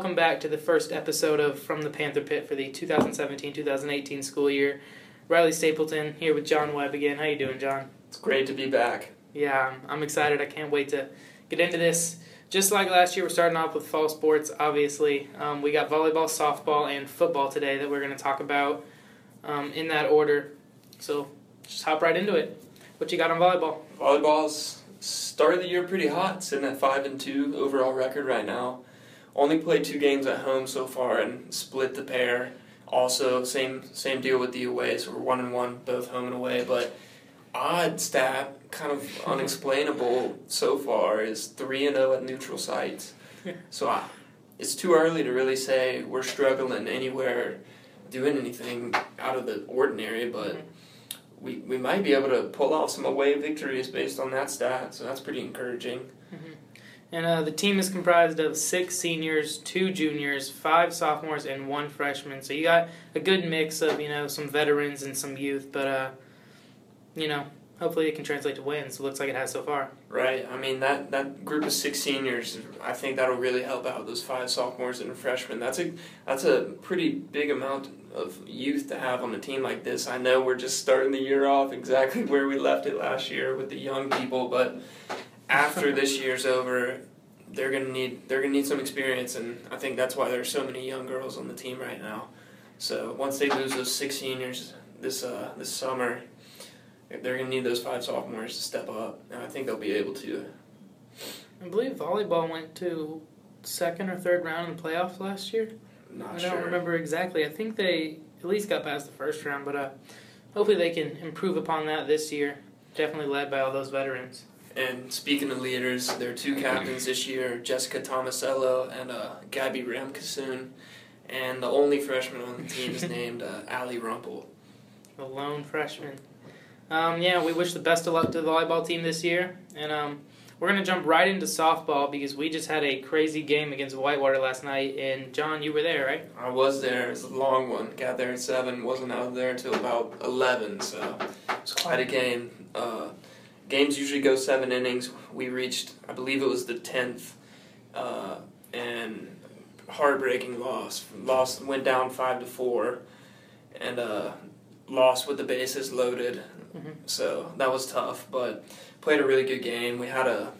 Welcome back to the first episode of From the Panther Pit for the 2017-2018 school year. Rilee Stapleton here with John Webb again. How you doing, John? It's great to be back. Yeah, I'm- I'm excited. I can't wait to get into this. Just like last year, we're starting off with fall sports. Obviously, um, we got volleyball, softball, and football today that we're going to talk about um, in that order. So just hop right into it. What you got on volleyball? Volleyball's started the year pretty hot, sitting at five and two overall record right now. Only played two games at home so far and split the pair. Also, same same deal with the away, so we're one and one both home and away. But odd stat, kind of unexplainable so far, is three and zero at neutral sites. So I, it's too early to really say we're struggling anywhere, doing anything out of the ordinary. But we we might be able to pull off some away victories based on that stat. So that's pretty encouraging. Mm-hmm. And uh, the team is comprised of six seniors, two juniors, five sophomores, and one freshman. So you got a good mix of you know some veterans and some youth, but uh, you know hopefully it can translate to wins. It looks like it has so far. Right. I mean that that group of six seniors, I think that'll really help out those five sophomores and freshmen. That's a that's a pretty big amount of youth to have on a team like this. I know we're just starting the year off exactly where we left it last year with the young people, but after this year's over, they're gonna need they're gonna need some experience, and I think that's why there's so many young girls on the team right now. So once they lose those six seniors this uh, this summer, they're gonna need those five sophomores to step up, and I think they'll be able to. I believe volleyball went to second or third round in the playoffs last year. Not I don't remember exactly. I think they at least got past the first round, but uh, hopefully they can improve upon that this year. Definitely led by all those veterans. And speaking of leaders, there are two captains this year: Jessica Tomasello and uh, Gabby Ramkasoon. And the only freshman on the team is named uh, Allie Rumpel. The lone freshman. Um, yeah, we wish the best of luck to the volleyball team this year. And um, we're going to jump right into softball because we just had a crazy game against Whitewater last night. And John, you were there, right? I was there. It was a long one. Got there at seven. Wasn't out there until about eleven. So it was quite a game. Uh, games usually go seven innings. We reached, I believe it was the tenth, uh, and heartbreaking loss. Lost went down five to four, and uh, lost with the bases loaded. Mhm. So that was tough, but played a really good game. We had a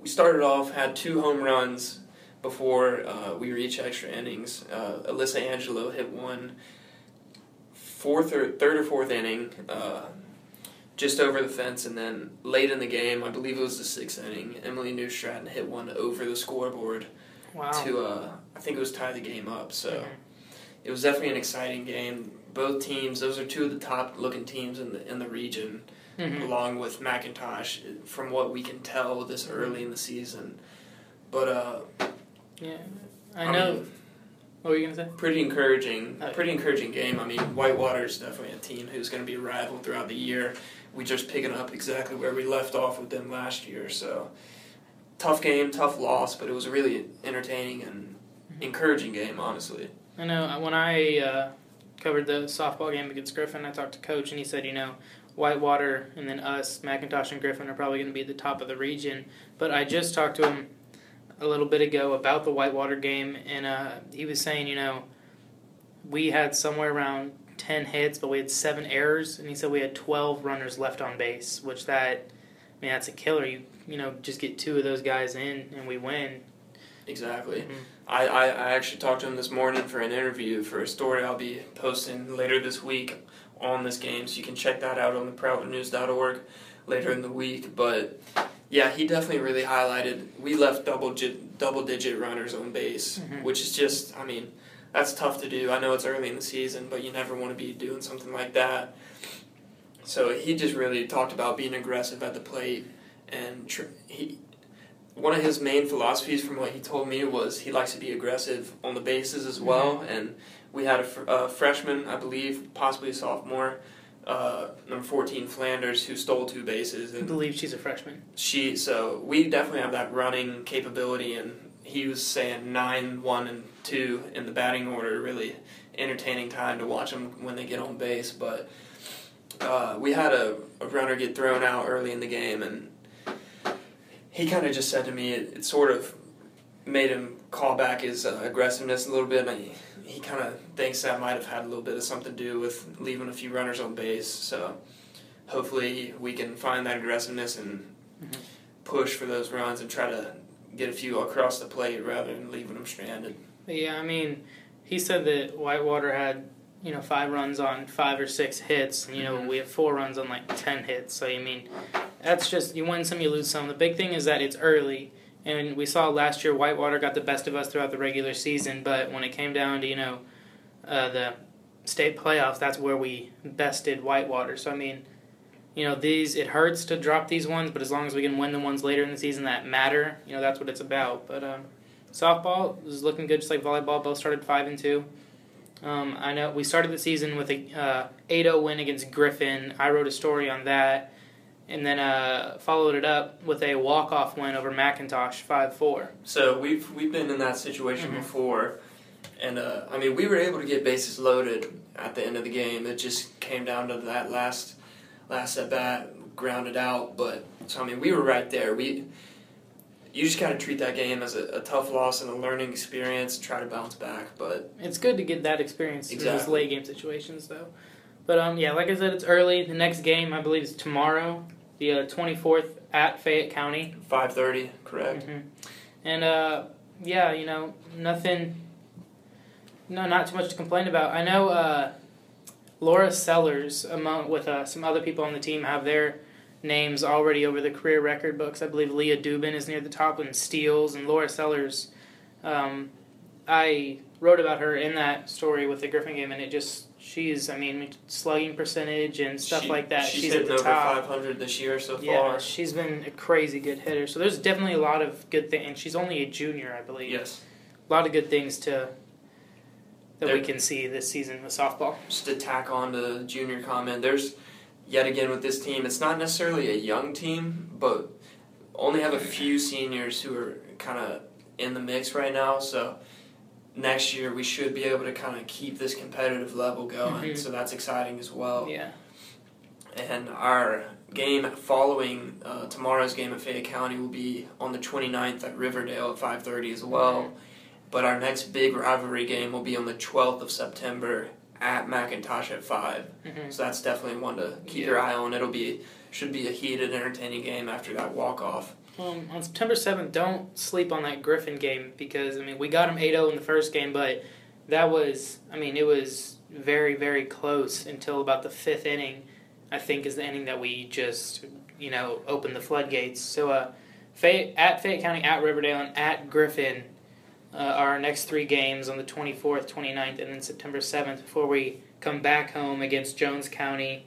we started off had two home runs before uh, we reached extra innings. Uh, Alyssa Angelo hit one fourth or third or fourth inning, uh, just over the fence, and then late in the game, I believe it was the sixth inning, Emily Newstratton hit one over the scoreboard Wow. to uh, I think it was tie the game up. So Mhm. it was definitely an exciting game. Both teams, those are two of the top looking teams in the in the region Mhm. along with McIntosh, from what we can tell this early in the season. But uh, Yeah. I know. what were you going to say? pretty encouraging, Oh, pretty encouraging game. I mean, Whitewater is definitely a team who's going to be a rival throughout the year. We just picking up exactly where we left off with them last year. So tough game, tough loss, but it was a really entertaining and encouraging game, honestly. I know uh, when I uh, covered the softball game against Griffin, I talked to coach and he said, you know, Whitewater and then us, McIntosh and Griffin are probably going to be at the top of the region. But I just talked to him a little bit ago about the Whitewater game, and uh, he was saying, you know, we had somewhere around ten hits, but we had seven errors, and he said we had twelve runners left on base, which that, I mean, that's a killer. You you know just get two of those guys in and we win. Exactly. Mhm. I, I, I actually talked to him this morning for an interview for a story I'll be posting later this week on this game, so you can check that out on the proudnews.org later in the week. But yeah, he definitely really highlighted we left double digit, double digit runners on base, Mhm. which is just I mean that's tough to do. I know it's early in the season, but you never want to be doing something like that. So he just really talked about being aggressive at the plate, and tr- he one of his main philosophies from what he told me was he likes to be aggressive on the bases as well. And we had a, fr- a freshman, I believe, possibly a sophomore, uh, number fourteen Flanders, who stole two bases, I and believe she's a freshman. she. So we definitely have that running capability, and he was saying nine, one, and two in the batting order. Really entertaining time to watch them when they get on base, but. Uh, we had a, a runner get thrown out early in the game, and he kind of just said to me, it, it sort of made him call back his uh, aggressiveness a little bit. And he, he kind of thinks that might have had a little bit of something to do with leaving a few runners on base. So hopefully we can find that aggressiveness and Mhm. push for those runs and try to get a few across the plate rather than leaving them stranded. Yeah, I mean, he said that Whitewater had you know five runs on five or six hits, and you know Mhm. we have four runs on like ten hits. So I mean, that's just you win some, you lose some. The big thing is that it's early, and we saw last year Whitewater got the best of us throughout the regular season, but when it came down to you know uh, the state playoffs, that's where we bested Whitewater. So I mean. You know these. It hurts to drop these ones, but as long as we can win the ones later in the season that matter, you know that's what it's about. But um, softball is looking good, just like volleyball. Both started five and two. Um, I know we started the season with a uh, 8-0 win against Griffin. I wrote a story on that, and then uh, followed it up with a walk-off win over McIntosh, five four. So we've we've been in that situation Mhm. before, and uh, I mean we were able to get bases loaded at the end of the game. It just came down to that last last at bat, grounded out. But so I mean we were right there. We you just got to treat that game as a, a tough loss and a learning experience. Try to bounce back, but It's good to get that experience in those Exactly. late game situations, though. But um, yeah, like I said, it's early. The next game, I believe, is tomorrow, the twenty fourth at Fayette County. five thirty, correct? hmm And uh, yeah, you know, nothing. No, not too much to complain about. I know uh, Laura Sellers, among with uh, some other people on the team, have their names already over the career record books. I believe Leah Dubin is near the top in steals, and Laura Sellers. Um, I wrote about her in that story with the Griffin game, and it just she's, I mean, slugging percentage and stuff She- like that. She's, She's, hitting the over top. five hundred this year so Yeah, far. she's been a crazy good hitter. So there's definitely a lot of good things. And she's only a junior, I believe. Yes. A lot of good things to that we can see this season with softball. just to tack on to the junior comment, there's yet again with this team, it's not necessarily a young team, but only have a few seniors who are kind of in the mix right now. So next year we should be able to kind of keep this competitive level going. Mhm. So that's exciting as well. Yeah. And our game following uh, tomorrow's game at Fayette County will be on the 29th at Riverdale at 5:30 as well. But our next big rivalry game will be on the 12th of September at McIntosh at 5. hmm So that's definitely one to keep your eye on. It'll be should be a heated, entertaining game after that walk off. Um, on September 7th, don't sleep on that Griffin game because, I mean, we got them 8 0 in the first game, but that was, I mean, it was very, very close until about the fifth inning, I think, is the inning that we just, you know, opened the floodgates. So, uh, Fayette, at Fayette County, at Riverdale, and at Griffin uh, our next three games on the 24th, 29th, and then September 7th before we come back home against Jones County.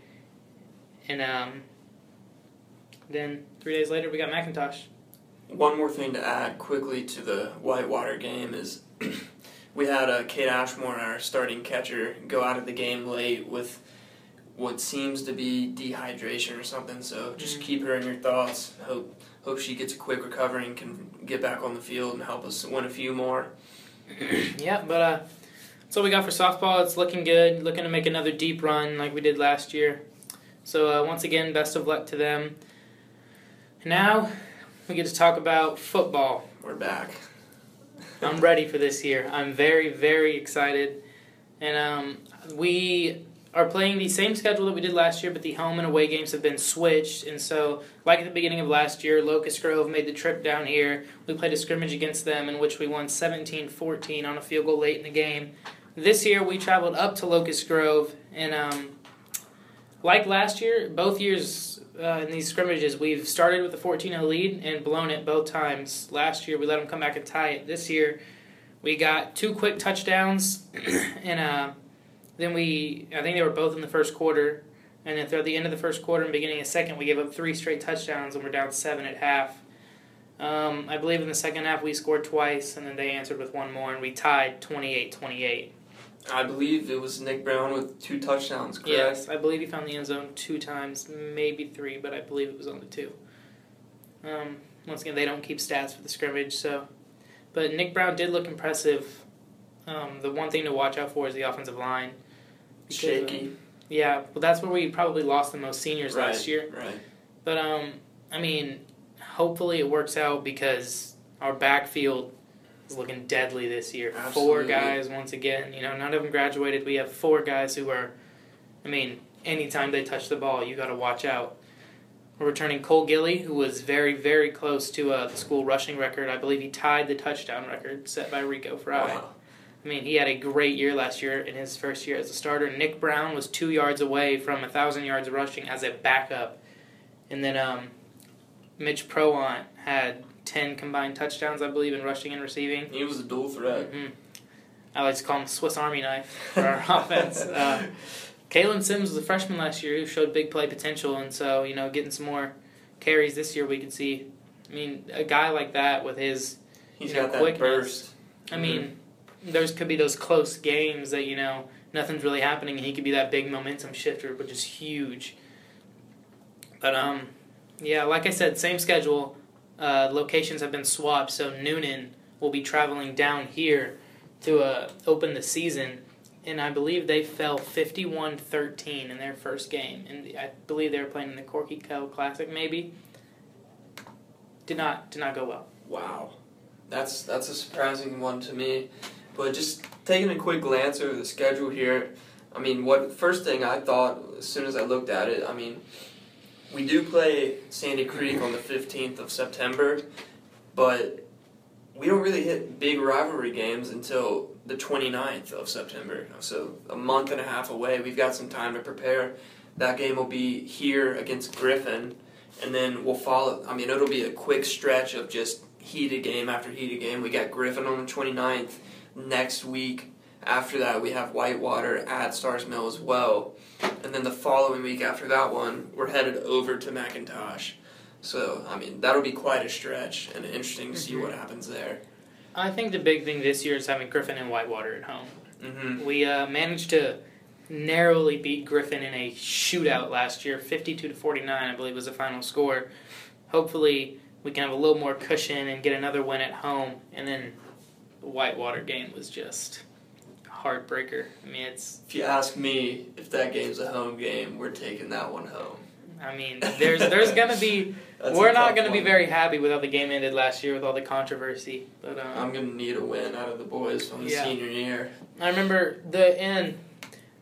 And um, then three days later, we got McIntosh. One more thing to add quickly to the Whitewater game is we had uh, Kate Ashmore, our starting catcher, go out of the game late with what seems to be dehydration or something. So just Mhm. keep her in your thoughts. Hope hope she gets a quick recovery and can get back on the field and help us win a few more. yeah, but uh, that's all we got for softball. It's looking good. Looking to make another deep run like we did last year. So uh, once again, best of luck to them. Now we get to talk about football. We're back. I'm ready for this year. I'm very, very excited. And um, we are playing the same schedule that we did last year, but the home and away games have been switched. And so, like at the beginning of last year, Locust Grove made the trip down here. We played a scrimmage against them in which we won 17 14 on a field goal late in the game. This year, we traveled up to Locust Grove. And um, like last year, both years uh, in these scrimmages, we've started with a 14 0 lead and blown it both times. Last year, we let them come back and tie it. This year, we got two quick touchdowns, and uh, then we, I think they were both in the first quarter. And then throughout the end of the first quarter and beginning of second, we gave up three straight touchdowns and we're down seven at half. Um, I believe in the second half we scored twice, and then they answered with one more, and we tied 28 28. I believe it was Nick Brown with two touchdowns, correct? Yes, I believe he found the end zone two times, maybe three, but I believe it was only two. Um, once again, they don't keep stats for the scrimmage, so. But Nick Brown did look impressive. Um, the one thing to watch out for is the offensive line. Shaky. um, yeah, well, that's where we probably lost the most seniors right, last year. Right. But um, I mean, hopefully it works out because our backfield is looking deadly this year. Absolutely. Four guys once again. You know, none of them graduated. We have four guys who are, I mean, anytime they touch the ball, you got to watch out. We're returning Cole Gilly, who was very, very close to uh, the school rushing record. I believe he tied the touchdown record set by Rico Fry. Wow. I mean, he had a great year last year in his first year as a starter. Nick Brown was two yards away from a thousand yards rushing as a backup, and then um, Mitch Proant had ten combined touchdowns, I believe, in rushing and receiving. He was a dual threat. hmm I like to call him Swiss Army knife for our offense. Uh, Kalen Sims was a freshman last year who showed big play potential, and so you know, getting some more carries this year, we could see. I mean, a guy like that with his He's You know, got that quickness. burst. I mean, there's could be those close games that you know nothing's really happening, and he could be that big momentum shifter, which is huge. But um, yeah, like I said, same schedule. Uh, locations have been swapped, so Noonan will be traveling down here to uh, open the season, and I believe they fell 51-13 in their first game, and I believe they were playing in the Corky Kell Classic, maybe. Did not did not go well. Wow, that's that's a surprising one to me. But just taking a quick glance over the schedule here, I mean, what first thing I thought as soon as I looked at it, I mean, we do play Sandy Creek on the fifteenth of September, but we don't really hit big rivalry games until the 29th of September. So a month and a half away. We've got some time to prepare. That game will be here against Griffin, and then we'll follow. I mean, it'll be a quick stretch of just heated game after heated game. We got Griffin on the 29th next week. After that, we have Whitewater at Stars Mill as well. And then the following week after that one, we're headed over to McIntosh. So, I mean, that'll be quite a stretch and interesting to see Mhm. what happens there. I think the big thing this year is having Griffin and Whitewater at home. hmm We uh, managed to narrowly beat Griffin in a shootout last year, 52 to 49, I believe was the final score. Hopefully, we can have a little more cushion and get another win at home. And then the Whitewater game was just a heartbreaker. I mean, it's. If you ask me if that game's a home game, we're taking that one home. I mean, there's there's gonna be. We're not gonna be very happy with how the game ended last year with all the controversy. But um, I'm gonna need a win out of the boys from the Yeah. senior year. I remember the and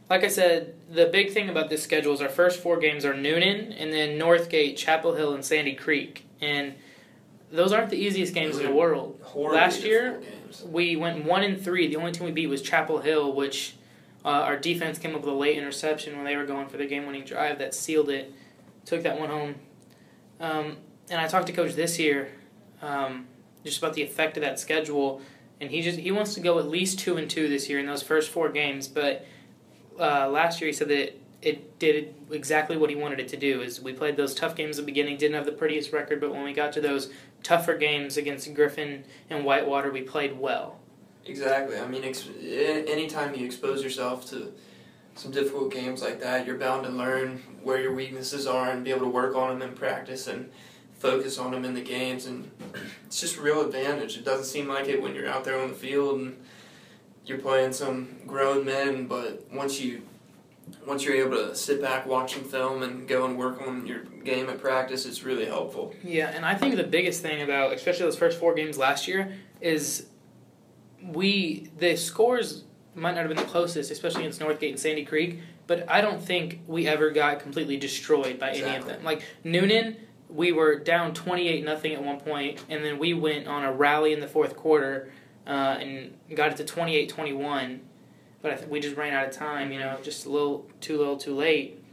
like I said, the big thing about this schedule is our first four games are Noonan and then Northgate, Chapel Hill, and Sandy Creek, and those aren't the easiest games in the world. Last year, games. We went one and three. The only team we beat was Chapel Hill, which uh, our defense came up with a late interception when they were going for their game-winning drive that sealed it. Took that one home. Um, and I talked to coach this year um, just about the effect of that schedule, and he just he wants to go at least two and two this year in those first four games. But uh, last year he said that it did exactly what he wanted it to do. Is we played those tough games at the beginning, didn't have the prettiest record, but when we got to those tougher games against Griffin and Whitewater, we played well. Exactly. I mean, ex- anytime you expose yourself to some difficult games like that, you're bound to learn where your weaknesses are and be able to work on them in practice and focus on them in the games. And it's just a real advantage. It doesn't seem like it when you're out there on the field and you're playing some grown men, but once you once you're able to sit back, watch some film, and go and work on your game at practice, it's really helpful. Yeah, and I think the biggest thing about especially those first four games last year is we the scores might not have been the closest, especially against Northgate and Sandy Creek, but I don't think we ever got completely destroyed by any of them. Like Noonan, we were down twenty eight nothing at one point, and then we went on a rally in the fourth quarter uh, and got it to 28-21. But th- we just ran out of time, you know, just a little too little, too late.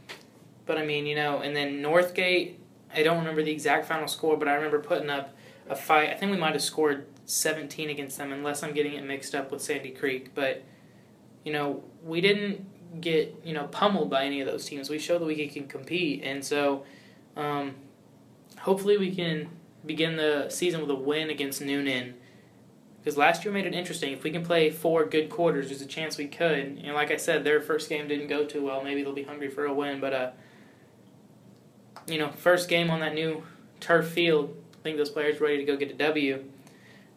But I mean, you know, and then Northgate, I don't remember the exact final score, but I remember putting up a fight. I think we might have scored 17 against them, unless I'm getting it mixed up with Sandy Creek. But, you know, we didn't get, you know, pummeled by any of those teams. We showed that we can compete. And so, um, hopefully we can begin the season with a win against Noonan. Because last year made it interesting. If we can play four good quarters, there's a chance we could. And like I said, their first game didn't go too well. Maybe they'll be hungry for a win. But, uh, you know, first game on that new turf field, I think those players ready to go get a W.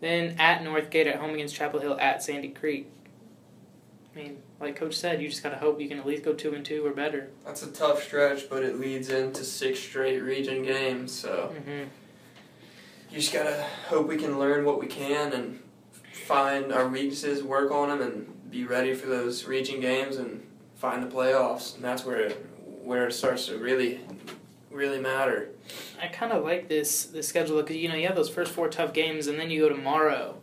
Then at Northgate, at home against Chapel Hill, at Sandy Creek. I mean, like Coach said, you just gotta hope you can at least go two and two or better. That's a tough stretch, but it leads into six straight region games, so hmm you just gotta hope we can learn what we can and find our weaknesses, work on them, and be ready for those region games and find the playoffs. And that's where it, where it starts to really really matter. I kind of like this this schedule because you know you have those first four tough games and then you go tomorrow.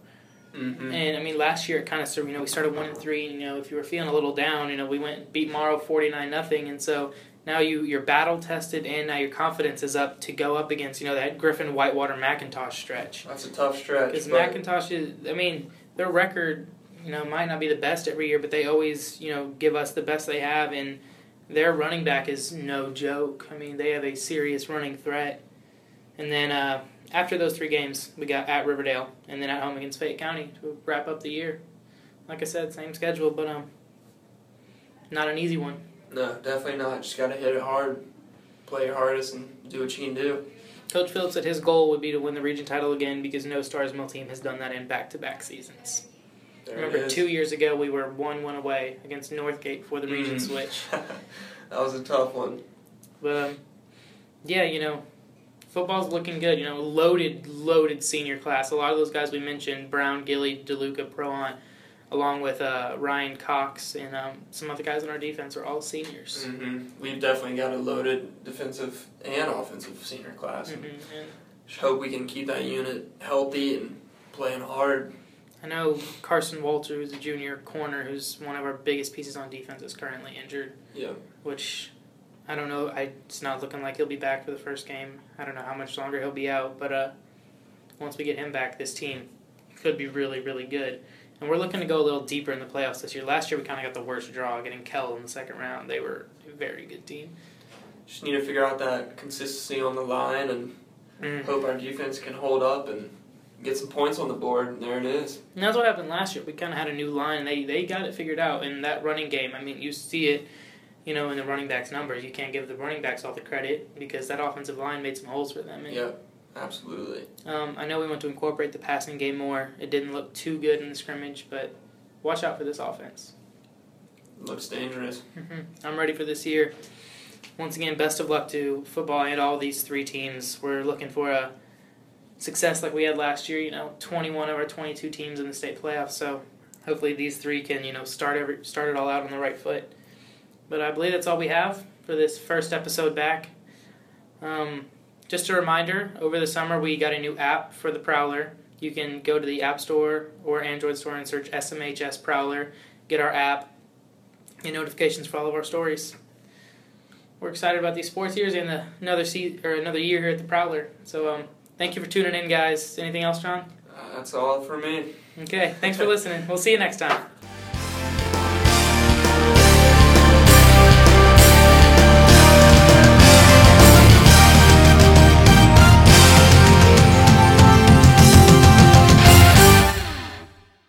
Mm-hmm. And I mean, last year it kind of you know we started one and three. And, you know, if you were feeling a little down, you know, we went beat Morrow forty nine nothing, and so now you you're battle tested and now your confidence is up to go up against you know that Griffin Whitewater McIntosh stretch. That's a tough stretch. Because McIntosh is, I mean, their record, you know, might not be the best every year, but they always, you know, give us the best they have, and their running back is no joke. I mean, they have a serious running threat. And then uh, after those three games, we got at Riverdale, and then at home against Fayette County to wrap up the year. Like I said, same schedule, but um, not an easy one. No, definitely not. Just got to hit it hard, play your hardest, and do what you can do. Coach Phillips said his goal would be to win the region title again because no Stars Mill team has done that in back-to-back seasons. There Remember, two years ago we were one one away against Northgate for the region Mm. switch. that was a tough one. But um, yeah, you know, football's looking good. You know, loaded, loaded senior class. A lot of those guys we mentioned: Brown, Gilly, DeLuca, Proant, along with uh, Ryan Cox and um, some other guys on our defense are all seniors. hmm We've definitely got a loaded defensive and offensive senior class. Mhm. And Just hope we can keep that unit healthy and playing hard. I know Carson Walter, who's a junior corner, who's one of our biggest pieces on defense, is currently injured. Yeah. Which I don't know. I, it's not looking like he'll be back for the first game. I don't know how much longer he'll be out, but uh, once we get him back, this team could be really, really good. And we're looking to go a little deeper in the playoffs this year. Last year we kind of got the worst draw, getting Kell in the second round. They were a very good team. Just need to figure out that consistency on the line and Mm. hope our defense can hold up and get some points on the board. And there it is. And that's what happened last year. We kind of had a new line. They they got it figured out in that running game. I mean, you see it, you know, in the running backs' numbers. You can't give the running backs all the credit because that offensive line made some holes for them. And, Yeah, absolutely. Um, I know we want to incorporate the passing game more. It didn't look too good in the scrimmage, but watch out for this offense. Looks dangerous. hmm I'm ready for this year. Once again, best of luck to football and all these three teams. We're looking for a success like we had last year. You know, 21 of our 22 teams in the state playoffs. So hopefully these three can you know start every start it all out on the right foot. But I believe that's all we have for this first episode back. Um, just a reminder: over the summer we got a new app for the Prowler. You can go to the App Store or Android Store and search SMHS Prowler. Get our app. Get notifications for all of our stories we're excited about these sports years and the, another se- or another year here at the Prowler. So um, thank you for tuning in, guys. Anything else, John? Uh, that's all for me. Okay, thanks for listening. We'll see you next time.